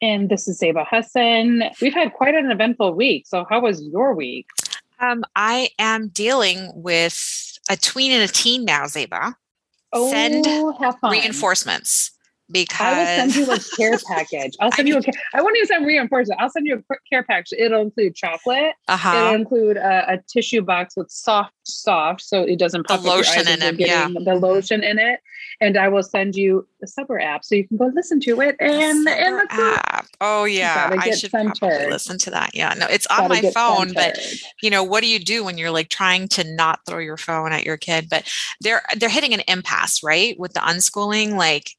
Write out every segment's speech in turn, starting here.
And this is Zeba Hassan. We've had quite an eventful week. So, how was your week? Um, I am dealing with a tween and a teen now, Zeba. Oh, Send have fun. reinforcements because I will send you a care package. I'll send you a care. I won't even send reinforcement. I'll send you a care package. It'll include chocolate. uh-huh. It'll include a, a tissue box with soft, soft, so it doesn't pop your lotion in it, yeah. The lotion in it, and I will send you the Supper app so you can go listen to it. And Supper and the app. Oh yeah, I should probably listen to that. Yeah, no, it's on my phone, but you know what do you do when you're like trying to not throw your phone at your kid but they're they're hitting an impasse right with the unschooling like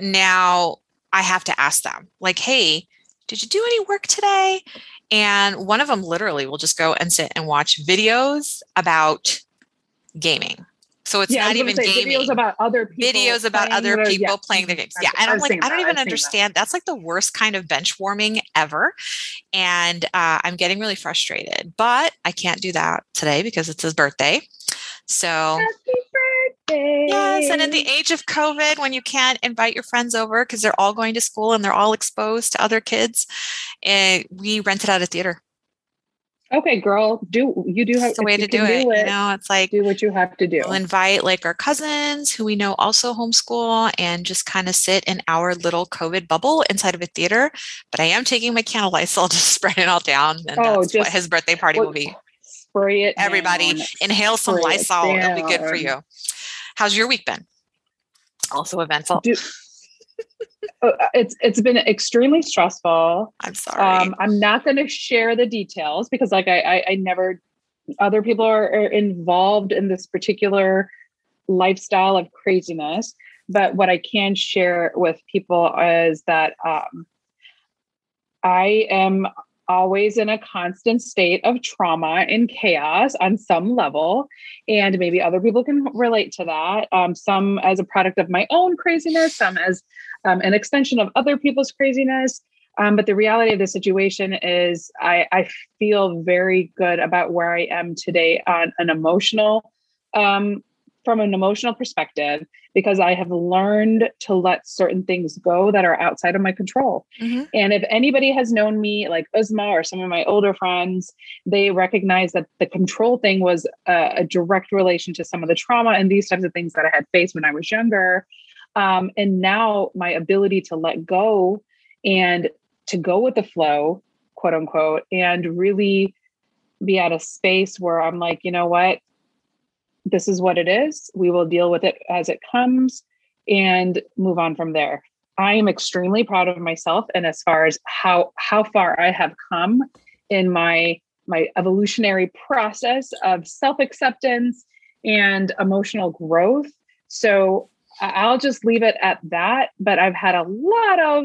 now i have to ask them like hey did you do any work today and one of them literally will just go and sit and watch videos about gaming so it's yeah, not even say gaming videos about other people. videos about other people yeah. playing their games. Yeah. And I'm like, I don't that, even I've that. understand. That's like the worst kind of bench warming ever. And uh, I'm getting really frustrated. But I can't do that today because it's his birthday. So, Happy yes. And in the age of COVID, when you can't invite your friends over because they're all going to school and they're all exposed to other kids, uh, we rented out a theater. Okay, girl, do you do have the way to do it. do You know, it's like, do what you have to do. We'll invite like our cousins who we know also homeschool and just kind of sit in our little COVID bubble inside of a theater. But I am taking my candle Lysol to spread it all down. And Oh, that's what his birthday party will be. Spray it. Everybody down. inhale some Spray it Lysol. It'll be good for you. How's your week been? Also eventful. Do- Uh, it's it's been extremely stressful. I'm sorry. Um, I'm not going to share the details because, like, I I, I never. Other people are, are involved in this particular lifestyle of craziness, but what I can share with people is that um, I am always in a constant state of trauma and chaos on some level. And maybe other people can relate to that. Um, some as a product of my own craziness, some as um, an extension of other people's craziness. Um, but the reality of the situation is, I, I feel very good about where I am today on an emotional, um, from an emotional perspective, because I have learned to let certain things go that are outside of my control. Mhm. And if anybody has known me, like Uzma or some of my older friends, they recognize that the control thing was a, a direct relation to some of the trauma and these types of things that I had faced when I was younger. Um, and now my ability to let go and to go with the flow, quote unquote, and really be at a space where I'm like, you know what? This is what it is. We will deal with it as it comes and move on from there. I am extremely proud of myself and as far as how how far I have come in my my evolutionary process of self-acceptance and emotional growth. So I'll just leave it at that, but I've had a lot of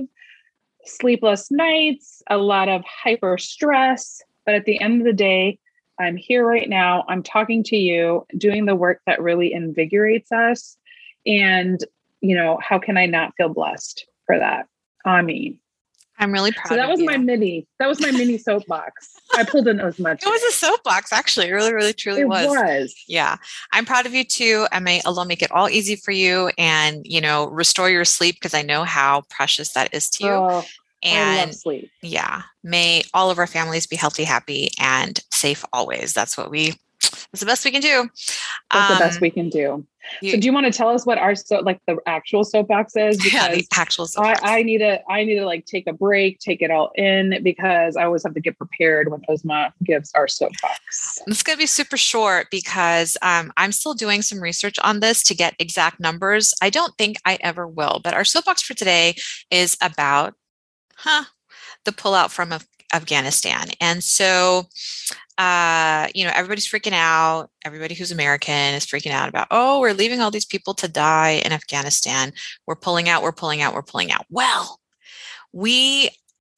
sleepless nights, a lot of hyper stress, but at the end of the day, I'm here right now. I'm talking to you, doing the work that really invigorates us. And, you know, how can I not feel blessed for that? I mean, I'm really proud so that of was you. my mini, that was my mini soapbox. I pulled in as much. it was a soapbox, actually. It really, really, truly It was. was. Yeah, I'm proud of you too. And may Allah make it all easy for you and, you know, restore your sleep because I know how precious that is to you. Oh, I and sleep. yeah, may all of our families be healthy, happy, and safe always. That's what we, that's the best we can do. That's the best Um, we can do. you- so do you want to tell us what our so like the actual soapbox is? yeah, Because the actual I, soapbox. I need to I need to like take a break, take it all in because I always have to get prepared when Uzma gives our soapbox. It's going to be super short because um, I'm still doing some research on this to get exact numbers. I don't think I ever will, but our soapbox for today is about, huh, the pullout from Af- Afghanistan. And so, uh, you know, everybody's freaking out. Everybody who's American is freaking out about, oh, we're leaving all these people to die in Afghanistan. We're pulling out, we're pulling out, we're pulling out. Well, we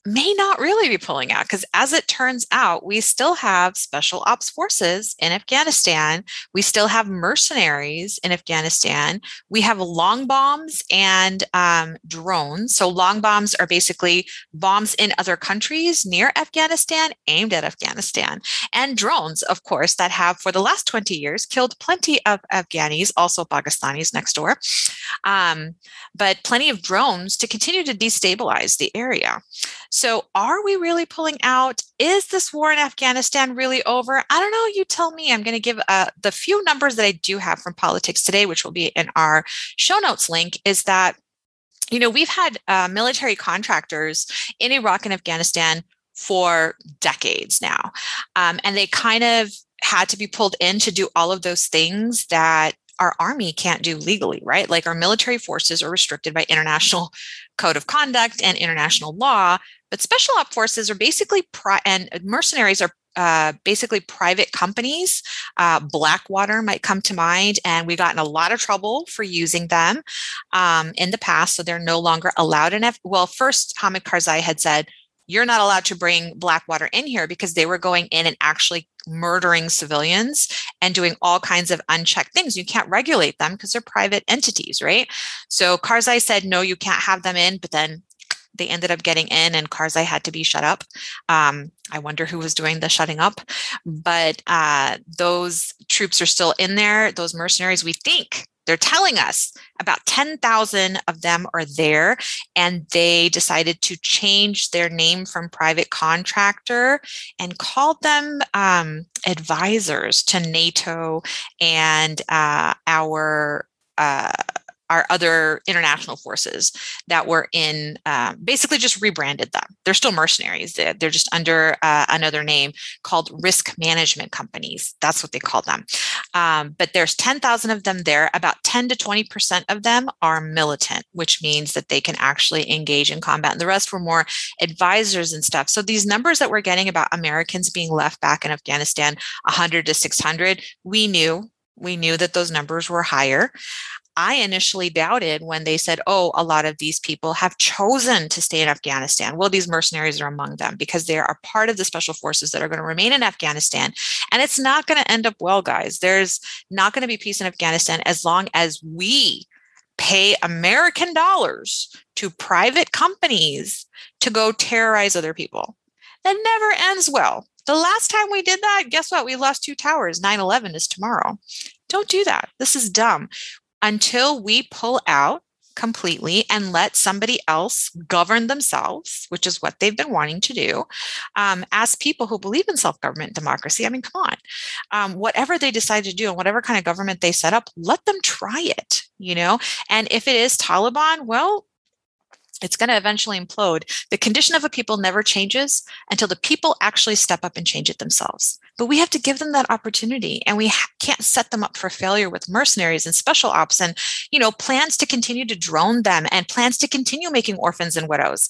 may not really be pulling out because, as it turns out, we still have special ops forces in Afghanistan. We still have mercenaries in Afghanistan. We have long bombs and um, drones. So, long bombs are basically bombs in other countries near Afghanistan aimed at Afghanistan. And drones, of course, that have for the last 20 years killed plenty of Afghanis, also Pakistanis next door, um, but plenty of drones to continue to destabilize the area. So, are we really pulling out? Is this war in Afghanistan really over? I don't know. You tell me. I'm going to give uh, the few numbers that I do have from politics today, which will be in our show notes link, is that, you know, we've had uh, military contractors in Iraq and Afghanistan for decades now. Um, and they kind of had to be pulled in to do all of those things that our army can't do legally, right? Like our military forces are restricted by international code of conduct and international law, but special op forces are basically pri- and mercenaries are uh, basically private companies. Uh, Blackwater might come to mind, and we got in a lot of trouble for using them um, in the past. So they're no longer allowed in. F- well, first Hamid Karzai had said you're not allowed to bring Blackwater in here because they were going in and actually murdering civilians and doing all kinds of unchecked things. You can't regulate them because they're private entities, right? So Karzai said, no, you can't have them in, but then they ended up getting in and Karzai had to be shut up. Um, I wonder who was doing the shutting up, but uh, those troops are still in there. Those mercenaries, we think they're telling us about 10,000 of them are there, and they decided to change their name from private contractor and called them um, advisors to NATO and uh, our. Uh, our other international forces that were in um, basically just rebranded them. They're still mercenaries. They're, they're just under uh, another name called risk management companies. That's what they call them. Um, but there's 10,000 of them there. About 10 to 20% of them are militant, which means that they can actually engage in combat. And the rest were more advisors and stuff. So these numbers that we're getting about Americans being left back in Afghanistan, 100 to 600, we knew we knew that those numbers were higher. I initially doubted when they said, oh, a lot of these people have chosen to stay in Afghanistan. Well, these mercenaries are among them because they are part of the special forces that are going to remain in Afghanistan. And it's not going to end up well, guys. There's not going to be peace in Afghanistan as long as we pay American dollars to private companies to go terrorize other people. That never ends well. The last time we did that, guess what? We lost two towers. 9 11 is tomorrow. Don't do that. This is dumb until we pull out completely and let somebody else govern themselves, which is what they've been wanting to do, um, as people who believe in self government democracy. I mean, come on. Um, whatever they decide to do and whatever kind of government they set up, let them try it, you know? And if it is Taliban, well, it's going to eventually implode. The condition of a people never changes until the people actually step up and change it themselves. But we have to give them that opportunity and we ha- can't set them up for failure with mercenaries and special ops and, you know, plans to continue to drone them and plans to continue making orphans and widows.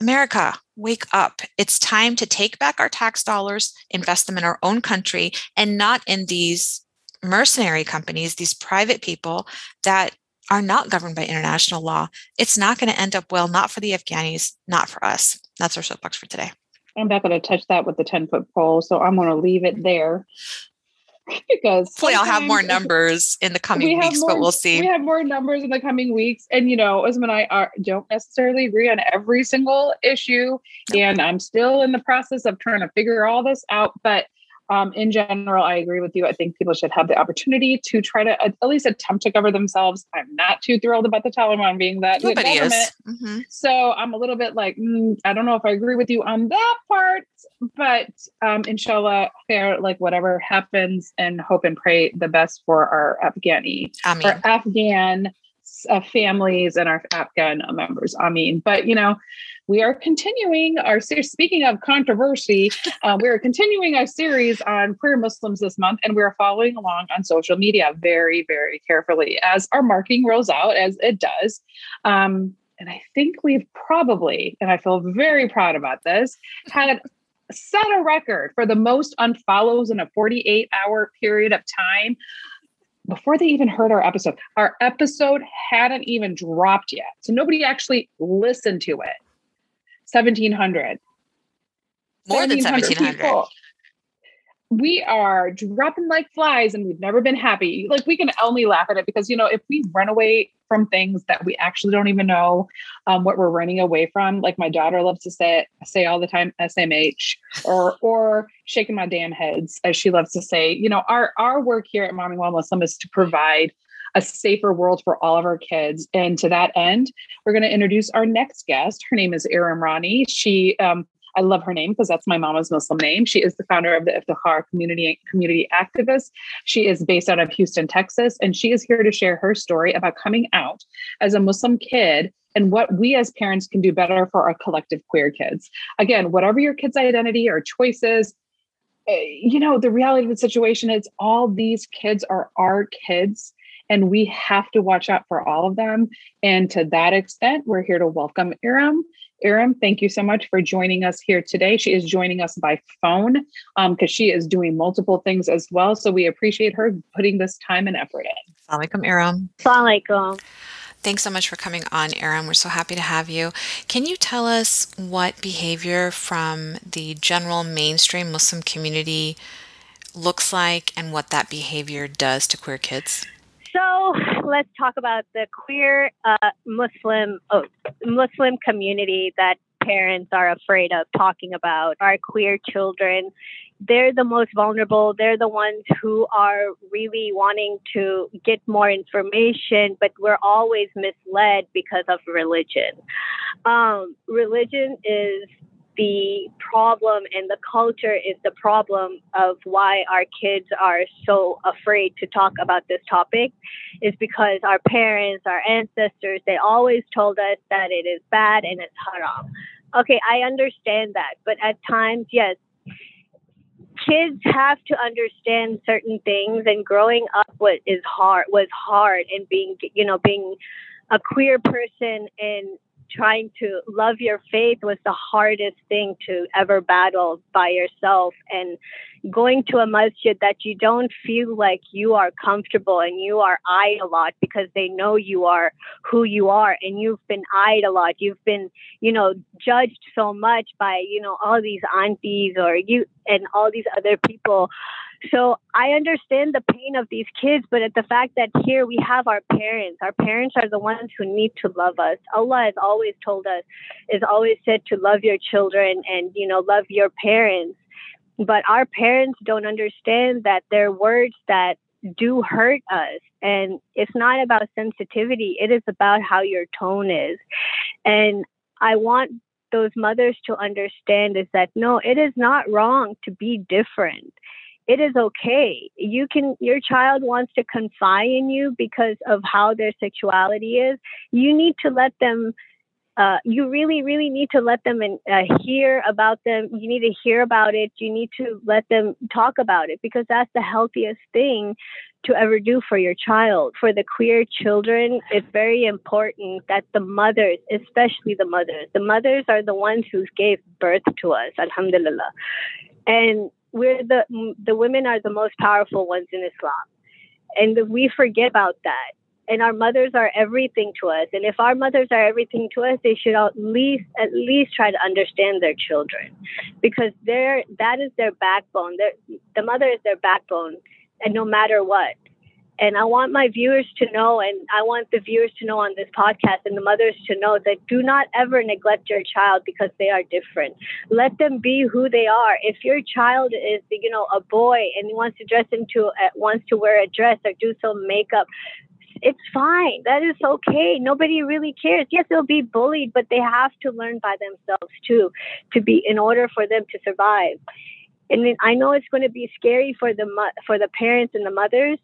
America, wake up. It's time to take back our tax dollars, invest them in our own country and not in these mercenary companies, these private people that are not governed by international law, it's not going to end up well, not for the Afghanis, not for us. That's our soapbox for today. I'm not going to touch that with the 10 foot pole, so I'm going to leave it there. because hopefully I'll have more numbers in the coming we weeks, more, but we'll see. We have more numbers in the coming weeks. And you know, Uzma and I are, don't necessarily agree on every single issue. And I'm still in the process of trying to figure all this out. But um, in general, I agree with you. I think people should have the opportunity to try to at least attempt to cover themselves. I'm not too thrilled about the Taliban being that Nobody government. Mm-hmm. So I'm a little bit like, mm, I don't know if I agree with you on that part, but um, inshallah, fair, like whatever happens and hope and pray the best for our Afghani, our Afghan uh, families and our Afghan members. I mean, but you know, we are continuing our series. Speaking of controversy, uh, we are continuing our series on queer Muslims this month, and we are following along on social media very, very carefully as our marketing rolls out, as it does. Um, and I think we've probably, and I feel very proud about this, had set a record for the most unfollows in a 48 hour period of time before they even heard our episode. Our episode hadn't even dropped yet. So nobody actually listened to it. 1700 more than 1700 we are dropping like flies and we've never been happy. Like we can only laugh at it because, you know, if we run away from things that we actually don't even know um, what we're running away from, like my daughter loves to say, say all the time, SMH or, or shaking my damn heads, as she loves to say, you know, our, our work here at Momming While Muslim is to provide a safer world for all of our kids. And to that end, we're going to introduce our next guest. Her name is Iram Rani. She um, I love her name because that's my mama's Muslim name. She is the founder of the Iftikhar community community activist. She is based out of Houston, Texas, and she is here to share her story about coming out as a Muslim kid and what we as parents can do better for our collective queer kids. Again, whatever your kid's identity or choices, eh, you know, the reality of the situation is all these kids are our kids and we have to watch out for all of them. And to that extent, we're here to welcome Iram Iram, thank you so much for joining us here today. She is joining us by phone because um, she is doing multiple things as well. So we appreciate her putting this time and effort in. Assalamualaikum, Iram. Assalamualaikum. Thanks so much for coming on, Iram. We're so happy to have you. Can you tell us what behavior from the general mainstream Muslim community looks like and what that behavior does to queer kids? So let's talk about the queer uh, Muslim oh, Muslim community that parents are afraid of talking about. Our queer children, they're the most vulnerable. They're the ones who are really wanting to get more information, but we're always misled because of religion. Um, religion is the problem and the culture is the problem of why our kids are so afraid to talk about this topic is because our parents, our ancestors, they always told us that it is bad and it's haram. Okay, I understand that, but at times, yes, kids have to understand certain things and growing up what is hard was hard and being you know being a queer person and trying to love your faith was the hardest thing to ever battle by yourself. And going to a masjid that you don't feel like you are comfortable and you are eyed a lot because they know you are who you are and you've been eyed a lot. You've been you know judged so much by you know all these aunties or you and all these other people so I understand the pain of these kids, but at the fact that here we have our parents, our parents are the ones who need to love us. Allah has always told us, is always said to love your children and, you know, love your parents. But our parents don't understand that they're words that do hurt us. And it's not about sensitivity, it is about how your tone is. And I want those mothers to understand is that no, it is not wrong to be different it is okay. You can, your child wants to confide in you because of how their sexuality is. You need to let them, uh, you really, really need to let them in, uh, hear about them. You need to hear about it. You need to let them talk about it because that's the healthiest thing to ever do for your child. For the queer children, it's very important that the mothers, especially the mothers, the mothers are the ones who gave birth to us, alhamdulillah. And we're the the women are the most powerful ones in Islam, and we forget about that. And our mothers are everything to us. And if our mothers are everything to us, they should at least at least try to understand their children, because they're that is their backbone. They're, the mother is their backbone, and no matter what, and I want my viewers to know, and I want the viewers to know on this podcast and the mothers to know that do not ever neglect your child because they are different. Let them be who they are. If your child is, you know, a boy and he wants to dress into, uh, wants to wear a dress or do some makeup, it's fine. That is okay. Nobody really cares. Yes, they'll be bullied, but they have to learn by themselves too, to be in order for them to survive. And I know it's going to be scary for the for the parents and the mothers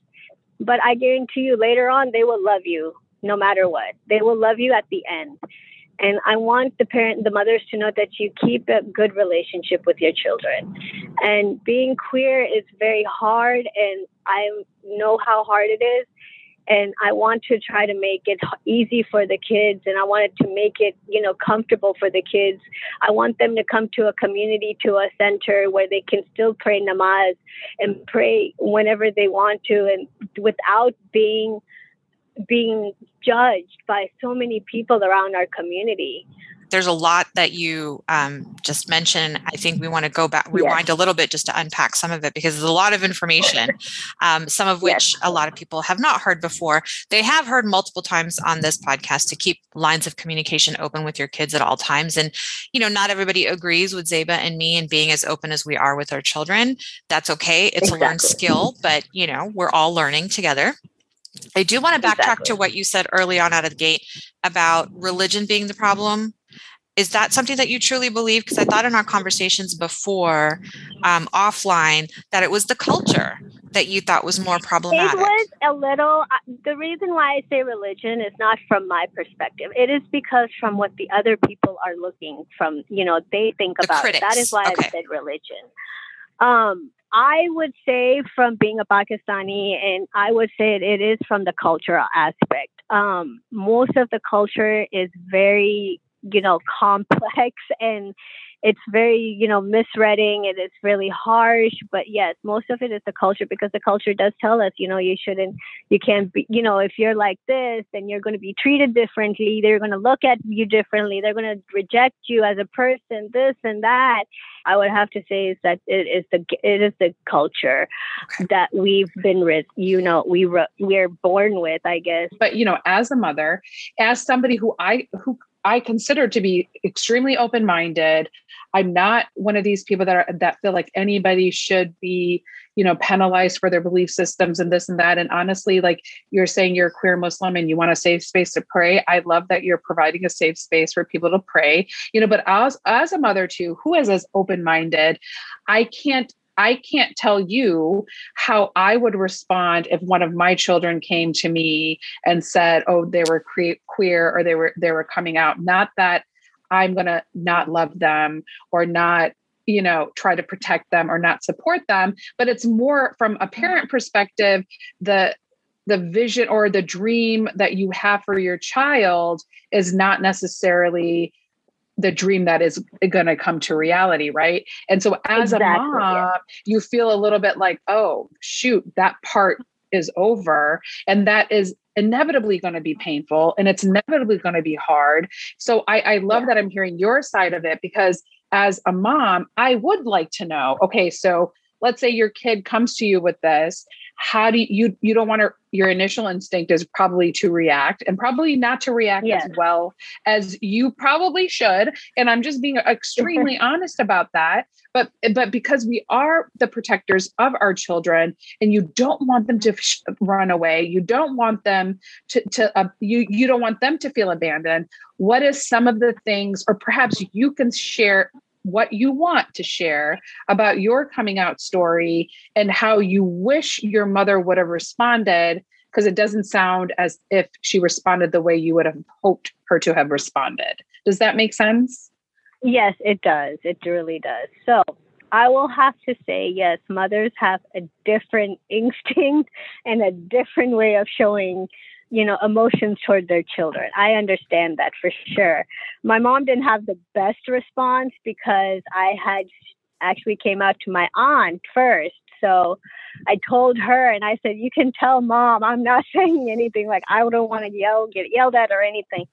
but I guarantee you later on, they will love you no matter what. They will love you at the end. And I want the parent, the mothers to know that you keep a good relationship with your children. And being queer is very hard, and I know how hard it is and I want to try to make it easy for the kids and I wanted to make it, you know, comfortable for the kids. I want them to come to a community, to a center where they can still pray namaz and pray whenever they want to and without being being judged by so many people around our community. There's a lot that you um, just mentioned. I think we want to go back, rewind a little bit just to unpack some of it because there's a lot of information, um, some of which yes. a lot of people have not heard before. They have heard multiple times on this podcast to keep lines of communication open with your kids at all times. And, you know, not everybody agrees with Zeba and me and being as open as we are with our children. That's okay. It's exactly. a learned skill, but, you know, we're all learning together. I do want to backtrack exactly. to what you said early on out of the gate about religion being the problem. Is that something that you truly believe? Because I thought in our conversations before um, offline that it was the culture that you thought was more problematic. It was a little. Uh, the reason why I say religion is not from my perspective. It is because from what the other people are looking from, you know, they think the about it. That is why okay. I said religion. Um, I would say from being a Pakistani, and I would say it, it is from the cultural aspect. Um, most of the culture is very, you know, complex and it's very you know misreading and it's really harsh but yes most of it is the culture because the culture does tell us you know you shouldn't you can't be you know if you're like this then you're going to be treated differently. They're going to look at you differently. They're going to reject you as a person this and that. I would have to say is that it is the it is the culture okay. that we've been with you know we we're born with i guess. But you know as a mother as somebody who i who I consider to be extremely open minded. I'm not one of these people that are that feel like anybody should be, you know, penalized for their belief systems and this and that. And honestly, like you're saying you're a queer Muslim and you want a safe space to pray. I love that you're providing a safe space for people to pray, you know, but as as a mother too, who is as open-minded, I can't I can't tell you how I would respond if one of my children came to me and said, "Oh, they were queer or they were they were coming out." Not that I'm going to not love them or not you know try to protect them or not support them but it's more from a parent perspective the the vision or the dream that you have for your child is not necessarily the dream that is going to come to reality right and so as exactly, a mom yeah. you feel a little bit like oh shoot that part is over and that is inevitably going to be painful and it's inevitably going to be hard so i, I love yeah. that i'm hearing your side of it because as a mom i would like to know okay so let's say your kid comes to you with this how do you you, you don't want to your initial instinct is probably to react and probably not to react yes. as well as you probably should and i'm just being extremely honest about that but but because we are the protectors of our children and you don't want them to run away you don't want them to to uh, you you don't want them to feel abandoned what is some of the things or perhaps you can share what you want to share about your coming out story and how you wish your mother would have responded because it doesn't sound as if she responded the way you would have hoped her to have responded. Does that make sense? Yes, it does. It really does. So I will have to say, yes, mothers have a different instinct and a different way of showing you know, emotions toward their children. I understand that for sure. My mom didn't have the best response because I had actually came out to my aunt first. So I told her and I said, You can tell mom I'm not saying anything like I don't want to yell, get yelled at or anything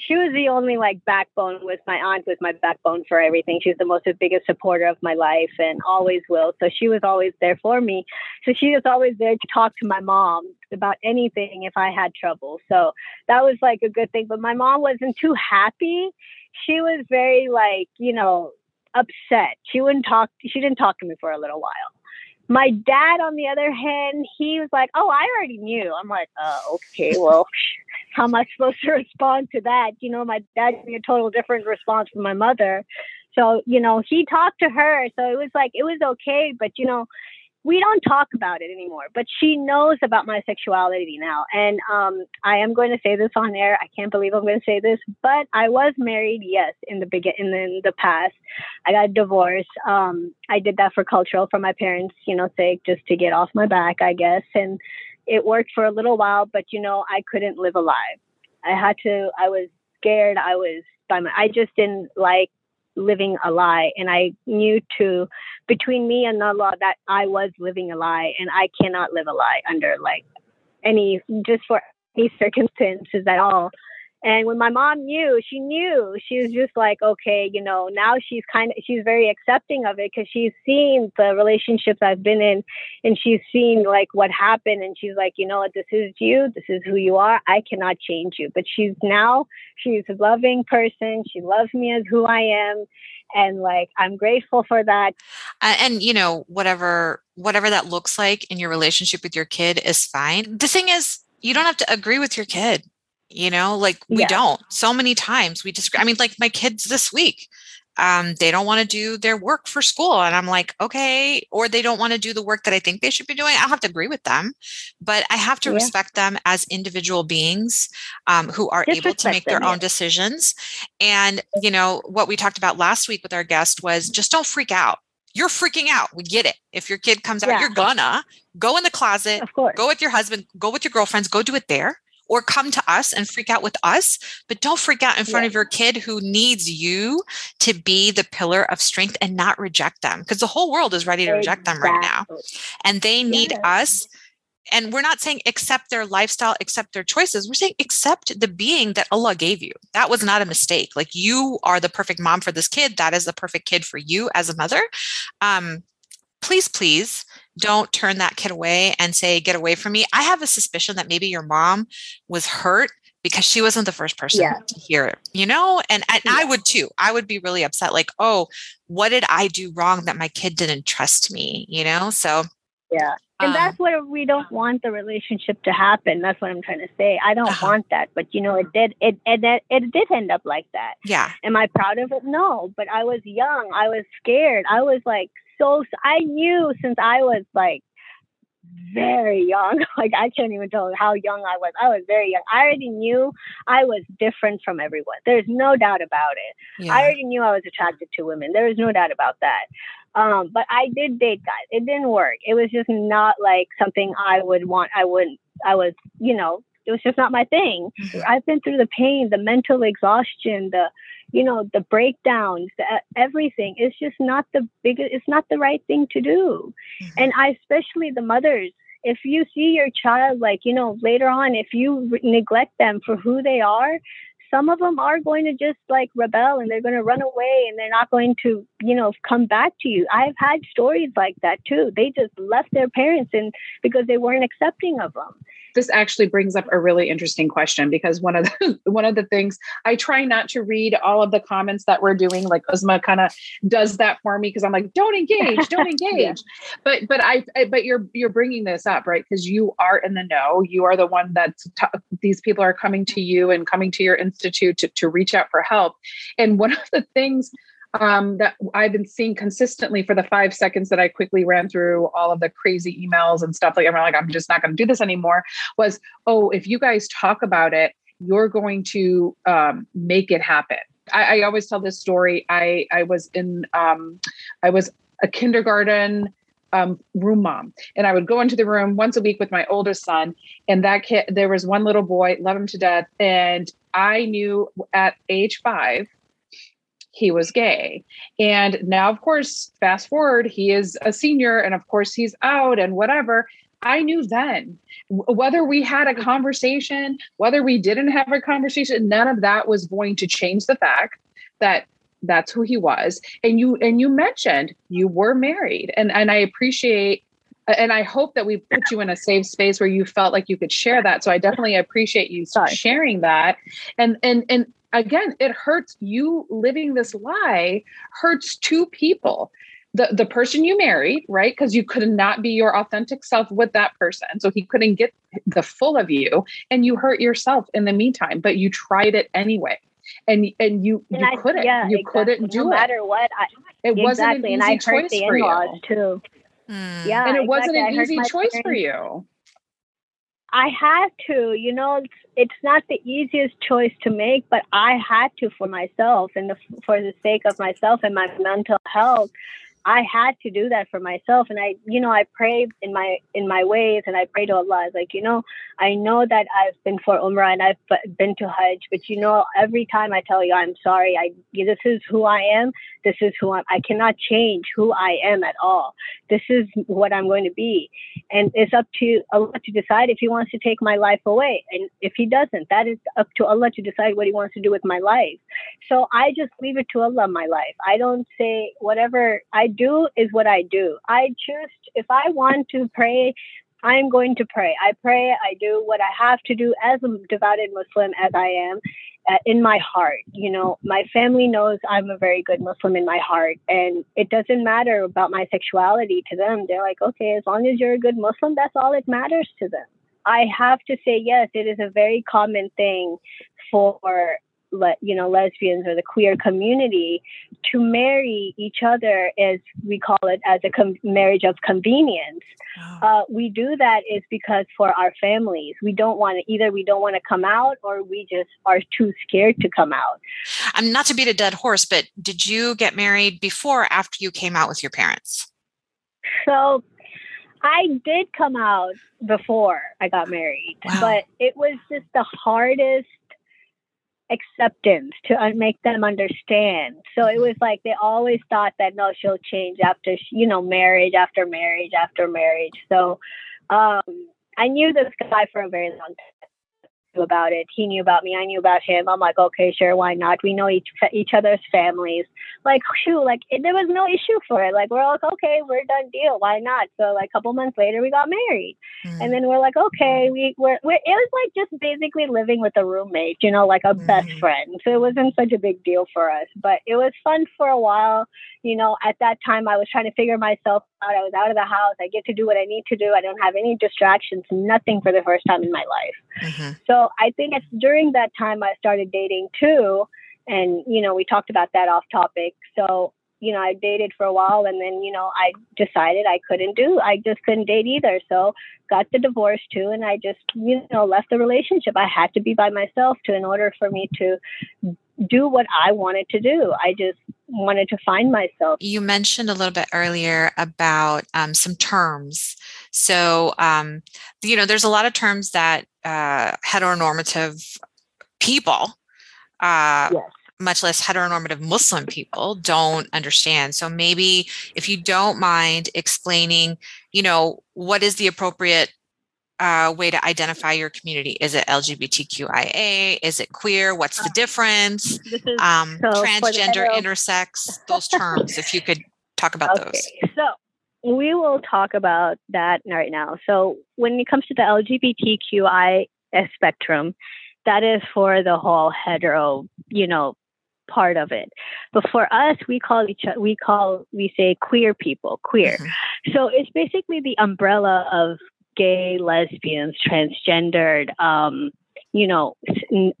she was the only like backbone with my aunt was my backbone for everything. She's the most the biggest supporter of my life and always will. So she was always there for me. So she was always there to talk to my mom about anything if I had trouble. So that was like a good thing. But my mom wasn't too happy. She was very like, you know, upset. She wouldn't talk she didn't talk to me for a little while. My dad, on the other hand, he was like, "Oh, I already knew." I'm like, "Oh, okay. Well, how am I supposed to respond to that?" You know, my dad gave me a total different response from my mother. So, you know, he talked to her, so it was like it was okay, but you know, we don't talk about it anymore, but she knows about my sexuality now. And um, I am going to say this on air. I can't believe I'm going to say this, but I was married, yes, in the begin in the, in the past. I got divorced. Um, I did that for cultural, for my parents, you know, sake, just to get off my back, I guess. And it worked for a little while, but you know, I couldn't live alive. I had to. I was scared. I was by my. I just didn't like living a lie and i knew to between me and allah that i was living a lie and i cannot live a lie under like any just for any circumstances at all And when my mom knew, she knew. She was just like, okay, you know, now she's kind of she's very accepting of it because she's seen the relationships I've been in, and she's seen like what happened, and she's like, you know what, this is you, this is who you are. I cannot change you. But she's now she's a loving person. She loves me as who I am, and like I'm grateful for that. And you know, whatever whatever that looks like in your relationship with your kid is fine. The thing is, you don't have to agree with your kid you know like we yeah. don't so many times we just i mean like my kids this week um, they don't want to do their work for school and i'm like okay or they don't want to do the work that i think they should be doing i have to agree with them but i have to yeah. respect them as individual beings um, who are just able to make them, their yeah. own decisions and you know what we talked about last week with our guest was just don't freak out you're freaking out. We get it. If your kid comes out, yeah. you're gonna go in the closet, go with your husband, go with your girlfriends, go do it there or come to us and freak out with us, but don't freak out in front yeah. of your kid who needs you to be the pillar of strength and not reject them because the whole world is ready to reject them right now. And they need yeah. us. And we're not saying accept their lifestyle, accept their choices. We're saying accept the being that Allah gave you. That was not a mistake. Like you are the perfect mom for this kid. That is the perfect kid for you as a mother. Um, please, please don't turn that kid away and say, get away from me. I have a suspicion that maybe your mom was hurt because she wasn't the first person yeah. to hear it, you know? And, and yeah. I would too. I would be really upset, like, oh, what did I do wrong that my kid didn't trust me, you know? So, yeah. And um, that's what we don't want the relationship to happen. That's what I'm trying to say. I don't uh-huh. want that, but you know, it did. It, it it it did end up like that. Yeah. Am I proud of it? No. But I was young. I was scared. I was like so I knew since I was like very young. Like I can't even tell how young I was. I was very young. I already knew I was different from everyone. There's no doubt about it. Yeah. I already knew I was attracted to women. There is no doubt about that. Um, but I did date guys. It didn't work. It was just not like something I would want. I wouldn't. I was, you know, it was just not my thing. Mm-hmm. I've been through the pain, the mental exhaustion, the you know the breakdowns the, everything it's just not the biggest it's not the right thing to do. Mm-hmm. and i especially the mothers if you see your child like you know later on if you re- neglect them for who they are some of them are going to just like rebel and they're going to run away and they're not going to you know come back to you. I've had stories like that too. They just left their parents and because they weren't accepting of them this actually brings up a really interesting question because one of the one of the things I try not to read all of the comments that we're doing. Like Uzma kind of does that for me because I'm like, don't engage, don't engage. yeah. But but I, I, but you're you're bringing this up right because you are in the know. You are the one that t- these people are coming to you and coming to your institute to to reach out for help. And one of the things um, that I've been seeing consistently for the five seconds that I quickly ran through all of the crazy emails and stuff like I'm like, I'm just not going to do this anymore was, oh, if you guys talk about it, you're going to um, make it happen. I, I, always tell this story. I, I was in, um, I was a kindergarten um, room mom. And I would go into the room once a week with my oldest son. And that kid, there was one little boy, love him to death. And I knew at age five he was gay. And now, of course, fast forward, he is a senior and of course he's out and whatever. I knew then whether we had a conversation, whether we didn't have a conversation, none of that was going to change the fact that that's who he was. And you and you mentioned you were married and and I appreciate and I hope that we put you in a safe space where you felt like you could share that. So I definitely appreciate you sharing that. And and and again, it hurts you living this lie hurts two people. The, the person you married, right? Because you could not be your authentic self with that person. So he couldn't get the full of you and you hurt yourself in the meantime, but you tried it anyway. And and you and you I, couldn't yeah, you exactly. couldn't do no it. No matter what. I, it exactly. wasn't an easy and I choice for you. Too. Mm. Yeah. And it exactly. wasn't an easy choice parents. for you. I had to, you know, it's, it's not the easiest choice to make, but I had to for myself and the, for the sake of myself and my mental health I had to do that for myself. And I, you know, I pray in my in my ways, and I pray to Allah. I was like, you know, I know that I've been for Umrah and I've been to Hajj, but you know, every time I tell you I'm sorry, I this is who I am. This is who I'm. I cannot change who I am at all. This is what I'm going to be, and it's up to Allah to decide if He wants to take my life away, and if He doesn't, that is up to Allah to decide what He wants to do with my life. So I just leave it to Allah. My life. I don't say whatever I do is what I do. I choose if I want to pray I'm going to pray. I pray. I do what I have to do as a devoted Muslim as I am uh, in my heart. You know, my family knows I'm a very good Muslim in my heart, and it doesn't matter about my sexuality to them. They're like, okay, as long as you're a good Muslim, that's all it matters to them. I have to say, yes, it is a very common thing for le- you know lesbians or the queer community to marry each other as we call it as a com- marriage of convenience. Uh, we do that is because for our families. We don't want to either we don't want to come out or we just are too scared to come out. I'm not to beat a dead horse but did you get married before or after you came out with your parents? So I did come out before I got married, wow. but it was just the hardest acceptance to make them understand. So it was like they always thought that no, she'll change after you know marriage, after marriage, after marriage. So um, I knew this guy for a very long time about it. He knew about me. I knew about him. I'm like, okay, sure, why not? We know each each other's families. Like, shoot, like it, there was no issue for it. Like we're like, okay, we're done deal. Why not? So like a couple months later, we got married, mm-hmm. and then we're like, okay, we we're, it was like just basically living with a roommate, you know, like a mm-hmm. best friend. So it wasn't such a big deal for us, but it was fun for a while. You know, at that time, I was trying to figure myself out. I was out of the house. I get to do what I need to do. I don't have any distractions, nothing for the first time in my life. Mm-hmm. So I think it's during that time I started dating too. And, you know, we talked about that off topic. So, you know, I dated for a while and then, you know, I decided I couldn't do, I just couldn't date either. So got the divorce too. And I just, you know, left the relationship. I had to be by myself to, in order for me to do what I wanted to do. I just wanted to find myself. You mentioned a little bit earlier about um, some terms. So, um, you know, there's a lot of terms that uh, heteronormative people, uh, yes. much less heteronormative Muslim people, don't understand. So maybe if you don't mind explaining, you know, what is the appropriate uh, way to identify your community? Is it LGBTQIA? Is it queer? What's the difference? Um, so transgender, intersex, those terms, if you could talk about okay. those. So we will talk about that right now. So when it comes to the LGBTQI spectrum, that is for the whole hetero, you know, part of it. But for us, we call each other, we call we say queer people, queer. Mm-hmm. So it's basically the umbrella of gay, lesbians, transgendered, um, you know,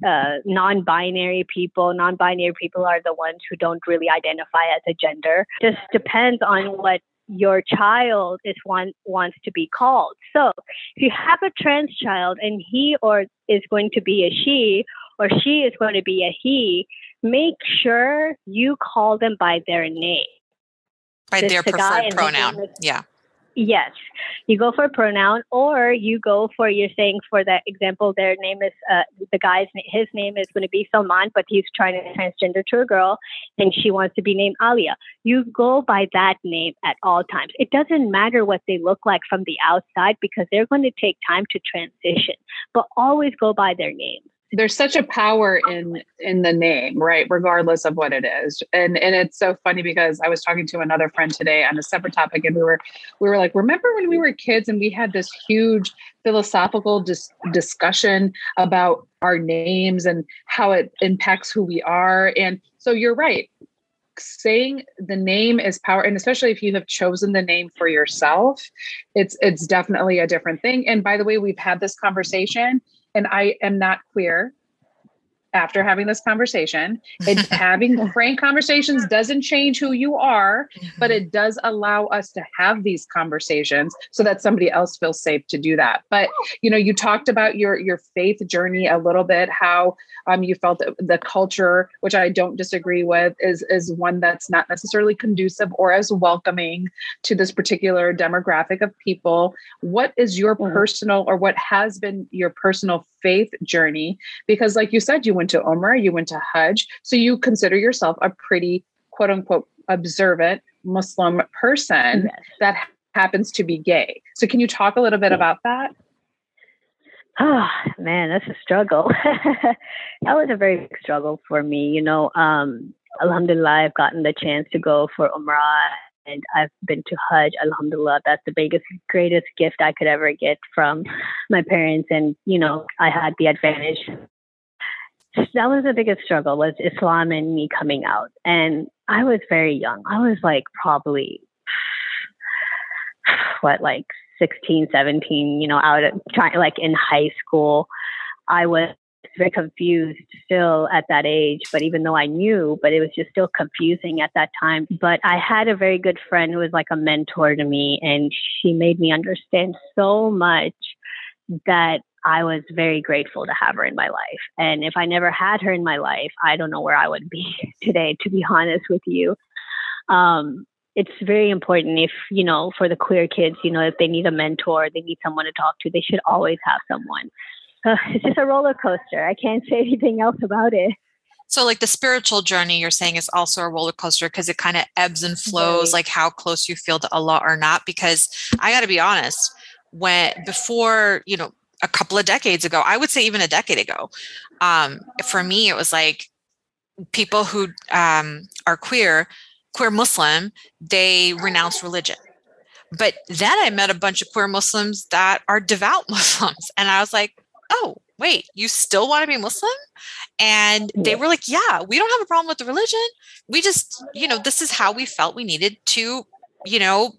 uh, non-binary people. Non-binary people are the ones who don't really identify as a gender. Just depends on what your child is one wants to be called. So if you have a trans child and he or is going to be a she or she is going to be a he, make sure you call them by their name. By their preferred pronoun. Yeah. Yes, you go for a pronoun, or you go for you're saying for that example, their name is uh, the guy's his name is going to be Salman, but he's trying to transgender to a girl, and she wants to be named Alia. You go by that name at all times. It doesn't matter what they look like from the outside because they're going to take time to transition, but always go by their name there's such a power in in the name right regardless of what it is. And and it's so funny because i was talking to another friend today on a separate topic and we were we were like remember when we were kids and we had this huge philosophical dis- discussion about our names and how it impacts who we are? And so you're right. Saying the name is power and especially if you have chosen the name for yourself it's it's definitely a different thing. And by the way we've had this conversation and I am not queer. After having this conversation. And having frank conversations doesn't change who you are, but Mm-hmm. it does allow us to have these conversations so that somebody else feels safe to do that. But you know, you talked about your your faith journey a little bit, how um, you felt the culture, which I don't disagree with, is is one that's not necessarily conducive or as welcoming to this particular demographic of people. What is your Mhm. personal or what has been your personal faith journey? Because, like you said, you went to Umrah, you went to Hajj, so you consider yourself a pretty quote unquote observant Muslim person Yes. that happens to be gay. So, can you talk a little bit about that? Oh man, that's a struggle. that was a very big struggle for me. You know, um, Alhamdulillah, I've gotten the chance to go for Umrah and I've been to Hajj. Alhamdulillah, that's the biggest, greatest gift I could ever get from my parents. And you know, I had the advantage. That was the biggest struggle was Islam and me coming out. And I was very young. I was like probably what like 16 17 you know out of trying like in high school i was very confused still at that age but even though i knew but it was just still confusing at that time but i had a very good friend who was like a mentor to me and she made me understand so much that I was very grateful to have her in my life. And if I never had her in my life, I don't know where I would be today, to be honest with you. Um, it's very important if, you know, for the queer kids, you know, if they need a mentor, they need someone to talk to, they should always have someone. Uh, it's just a roller coaster. I can't say anything else about it. So, like the spiritual journey, you're saying is also a roller coaster because it kind of ebbs and flows, Very. like how close you feel to Allah or not. Because I got to be honest, when before, you know, a couple of decades ago, I would say even a decade ago, um, for me, it was like people who um, are queer, queer Muslim, they renounce religion. But then I met a bunch of queer Muslims that are devout Muslims. And I was like, oh, wait, you still want to be Muslim? And they were like, yeah, we don't have a problem with the religion. We just, you know, this is how we felt we needed to, you know,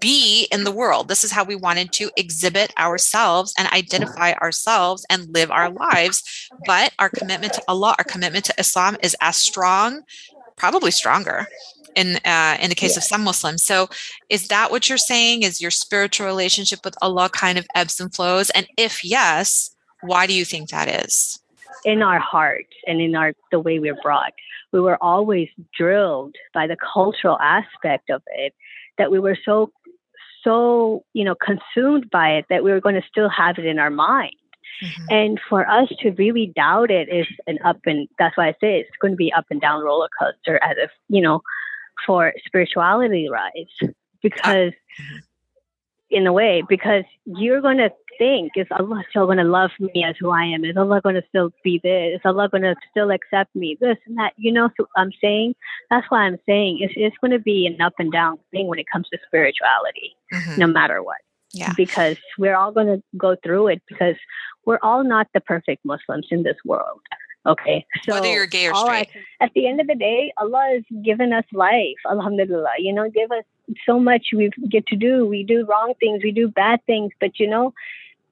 be in the world. This is how we wanted to exhibit ourselves and identify ourselves and live our lives. But our commitment to Allah, our commitment to Islam is as strong, probably stronger in uh, in the case of some Muslims. So is that what you're saying? Is your spiritual relationship with Allah kind of ebbs and flows? And if yes, why do you think that is? in our heart and in our the way we're brought we were always drilled by the cultural aspect of it that we were so so you know consumed by it that we were going to still have it in our mind Mhm. and for us to really doubt it is an up and that's why i say it's going to be up and down roller coaster as if you know for spirituality rise because Mhm. in a way because you're going to think is allah still going to love me as who i am is allah going to still be this is allah going to still accept me this and that you know so i'm saying that's why i'm saying it's, it's going to be an up and down thing when it comes to spirituality Mhm. no matter what Yeah. because we're all going to go through it because we're all not the perfect Muslims in this world. Okay. So Whether you're gay or I- straight. at the end of the day, Allah has given us life. Alhamdulillah. You know, give us so much we get to do. We do wrong things, we do bad things. But you know,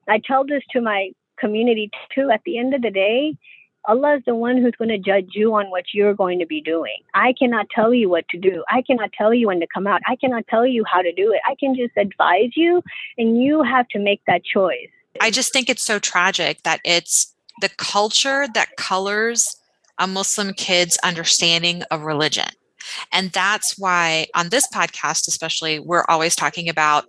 I tell this to my community too. At the end of the day, Allah is the one who's going to judge you on what you're going to be doing. I cannot tell you what to do. I cannot tell you when to come out. I cannot tell you how to do it. I can just advise you, and you have to make that choice. I just think it's so tragic that it's the culture that colors a Muslim kid's understanding of religion. And that's why on this podcast, especially, we're always talking about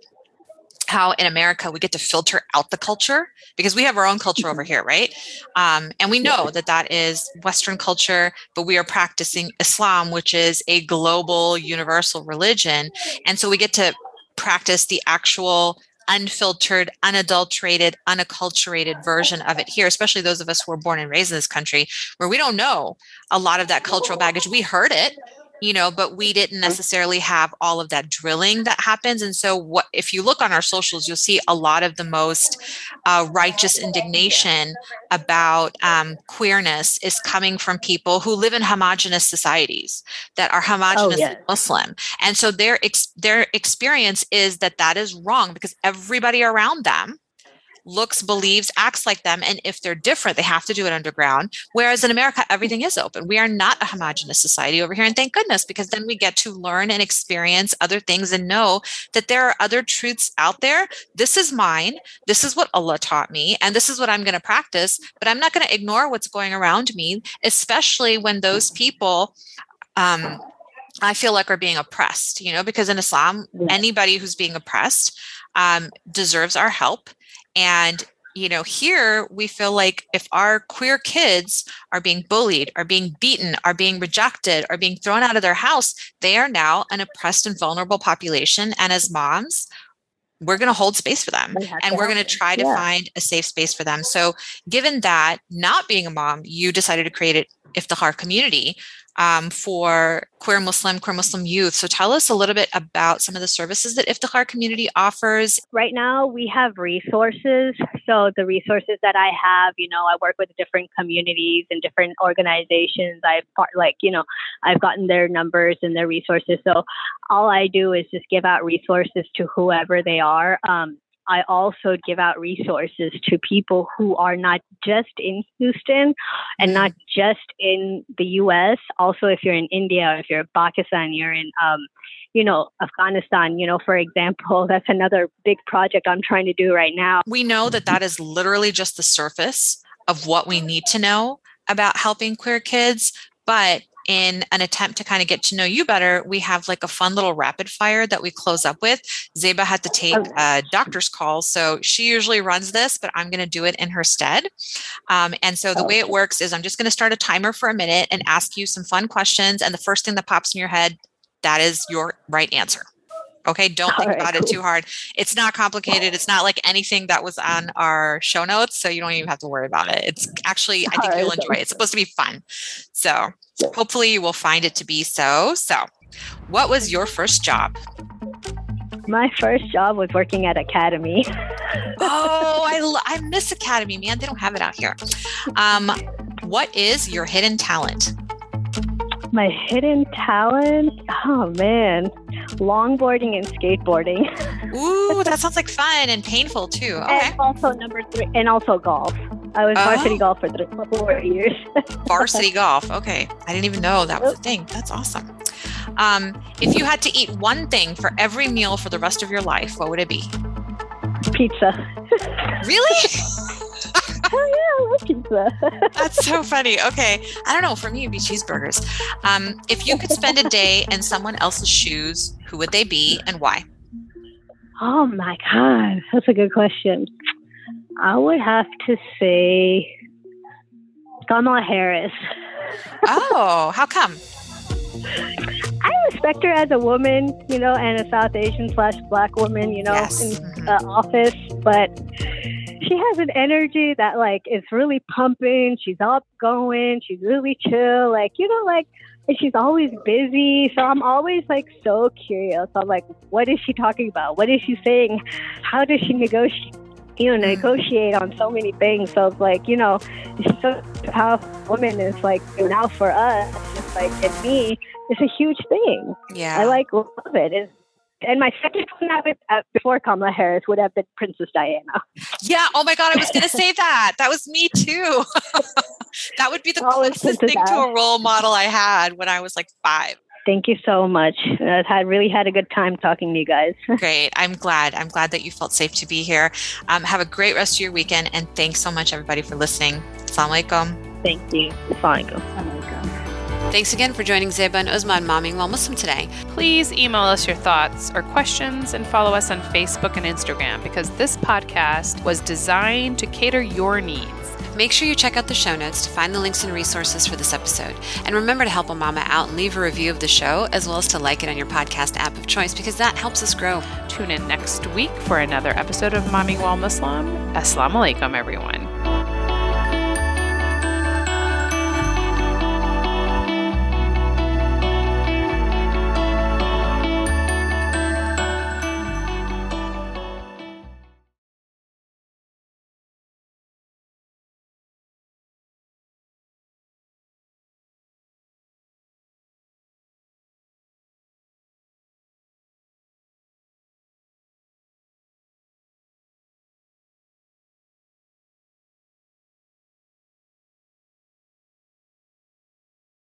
how in America we get to filter out the culture because we have our own culture over here, right? Um, and we know that that is Western culture, but we are practicing Islam, which is a global, universal religion. And so we get to practice the actual unfiltered, unadulterated, unacculturated version of it here, especially those of us who were born and raised in this country where we don't know a lot of that cultural baggage. We heard it, you know, but we didn't necessarily have all of that drilling that happens. And so, what if you look on our socials, you'll see a lot of the most uh, righteous indignation about um, queerness is coming from people who live in homogenous societies that are homogenous yes. Muslim, and so their ex- their experience is that that is wrong because everybody around them looks, believes, acts like them. And if they're different, they have to do it underground. Whereas in America, everything is open. We are not a homogenous society over here. And thank goodness, because then we get to learn and experience other things and know that there are other truths out there. This is mine. This is what Allah taught me. And this is what I'm going to practice. But I'm not going to ignore what's going around me, especially when those people um, I feel like are being oppressed, you know, because in Islam, anybody who's being oppressed um, deserves our help. And, you know, here we feel like if our queer kids are being bullied, are being beaten, are being rejected, are being thrown out of their house, they are now an oppressed and vulnerable population. And as moms, we're going to hold space for them and we're going to try to yeah. find a safe space for them. So, given that, not being a mom, you decided to create it Iftikhar community um, for queer Muslim, queer Muslim youth. So tell us a little bit about some of the services that Iftikhar community offers. Right now, we have resources. So the resources that I have, you know, I work with different communities and different organizations. I've like, you know, I've gotten their numbers and their resources. So all I do is just give out resources to whoever they are. Um, I also give out resources to people who are not just in Houston and not mm-hmm. just in the US. Also, if you're in India or if you're in Pakistan, you're in, um, you know, Afghanistan, you know, for example, that's another big project I'm trying to do right now. We know that that is literally just the surface of what we need to know about helping queer kids. But in an attempt to kind of get to know you better, we have like a fun little rapid fire that we close up with. Zeba had to take a doctor's call, so she usually runs this, but I'm going to do it in her stead. Um, and so the way it works is I'm just going to start a timer for a minute and ask you some fun questions. And the first thing that pops in your head, that is your right answer. Okay, don't think right, about cool. it too hard. It's not complicated. It's not like anything that was on our show notes, so you don't even have to worry about it. It's actually, I think right, you'll enjoy it. It's supposed to be fun. So hopefully you will find it to be so. So, what was your first job? My first job was working at Academy. oh, I, I miss Academy, man. They don't have it out here. Um, what is your hidden talent? My hidden talent? Oh, man. Longboarding and skateboarding. Ooh, that sounds like fun and painful too. Okay. And also number three, and also golf. I was oh. varsity golf for three, four years. varsity golf. Okay, I didn't even know that was a thing. That's awesome. Um, if you had to eat one thing for every meal for the rest of your life, what would it be? Pizza. really? oh yeah, I love pizza. That's so funny. Okay, I don't know. For me, it'd be cheeseburgers. Um, if you could spend a day in someone else's shoes, who would they be and why? Oh my god, that's a good question. I would have to say Kamala Harris. oh, how come? I respect her as a woman, you know, and a South Asian slash black woman, you know, yes. in mm-hmm. uh, office, but she has an energy that like is really pumping. She's outgoing. She's really chill. Like you know, like and she's always busy. So I'm always like so curious. I'm like, what is she talking about? What is she saying? How does she negotiate? You know, mm. negotiate on so many things. So it's like, you know, it's so how woman is like now for us, it's like and me, it's a huge thing. Yeah, I like love it. It's and my second one uh, before Kamala Harris would have been Princess Diana. Yeah. Oh my God. I was going to say that. That was me too. that would be the Always closest thing that. to a role model I had when I was like five. Thank you so much. I've had really had a good time talking to you guys. great. I'm glad. I'm glad that you felt safe to be here. Um, have a great rest of your weekend. And thanks so much, everybody, for listening. Assalamu alaikum. Thank you. Assalamu alaikum. Thanks again for joining Zeba and Uzma on Mommying While Muslim today. Please email us your thoughts or questions and follow us on Facebook and Instagram because this podcast was designed to cater your needs. Make sure you check out the show notes to find the links and resources for this episode. And remember to help a mama out and leave a review of the show, as well as to like it on your podcast app of choice because that helps us grow. Tune in next week for another episode of Mommying While Muslim. Assalamu alaikum, everyone.